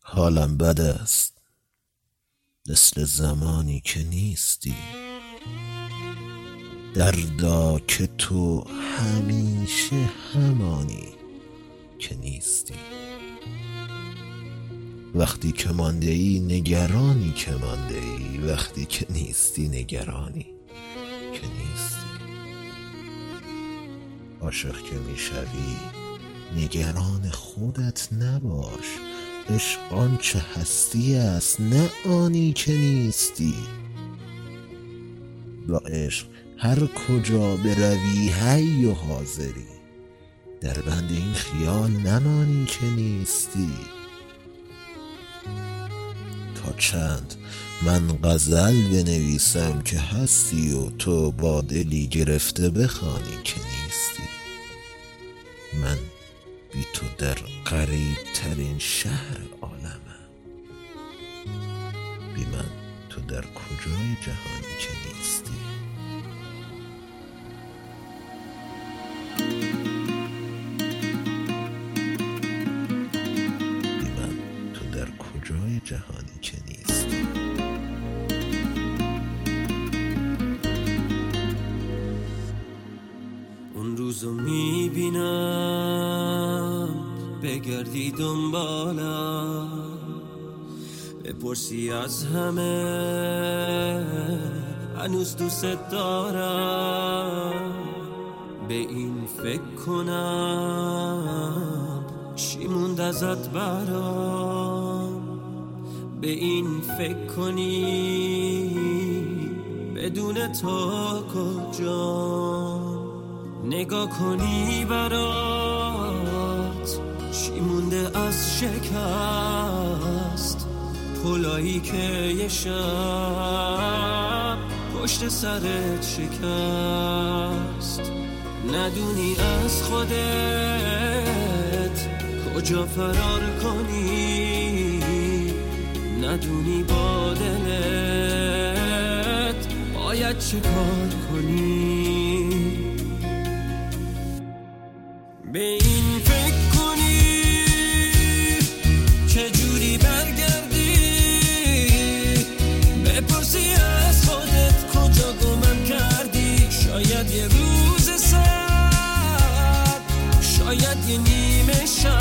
حالم بد است. مثل زمانی که نیستی. دردا که تو همیشه همانی که نیستی. وقتی که مانده ای نگرانی که مانده ای وقتی که نیستی نگرانی که نیستی. عاشق که می‌شوی نگران خودت نباش. عشق آنچه هستی است نه آنی که نیستی. با عشق هر کجا بروی حی و حاضری. در بند این خیال نمانی که نیستی. تا چند من غزل بنویسم که هستی و تو با دلی گرفته بخوانی که نیستی. من بی تو در غریب ترین شهر عالمم بی من تو در کجای جهانی که نیستی؟ بی من تو در کجای جهانی که نیستی؟ روزو می‌بینم. بگردی دنبالم. بپرسی از همه. هنوز دوست دارم. به این فکر کنم. چی موند ازت برام؟ به این فکر کنی. بدون تو کجا نگاه کنی برات. چی مونده از شکست؟ پلایی که یه شب پشت سرت شکست. ندونی از خودت کجا فرار کنی؟ ندونی با دلت باید چه کار کنی؟ شاید یه نیمه شب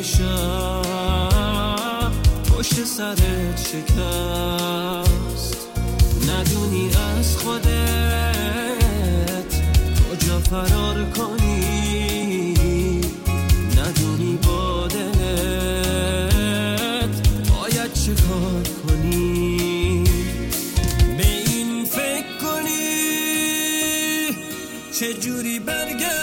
یه شب پشت سرت شکست. ندونی از خودت کجا فرار کنی. ندونی با دلت باید چه کار کنی. به این فکر کنی چجوری برگردی؟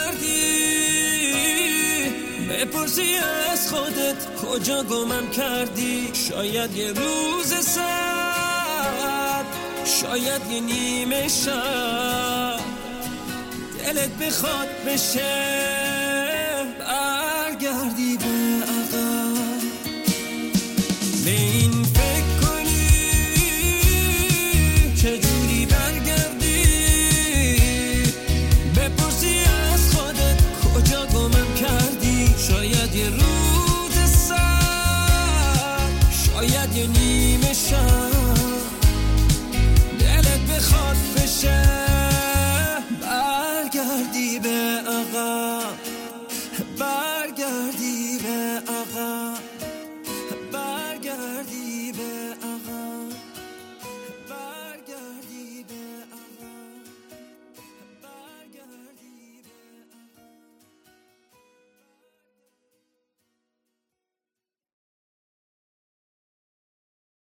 روزی از خودت کجا گمم کردی؟ شاید یه روز سر شاید یه نیمه شب. دلت بخواد بشه برگردی به عقب. به این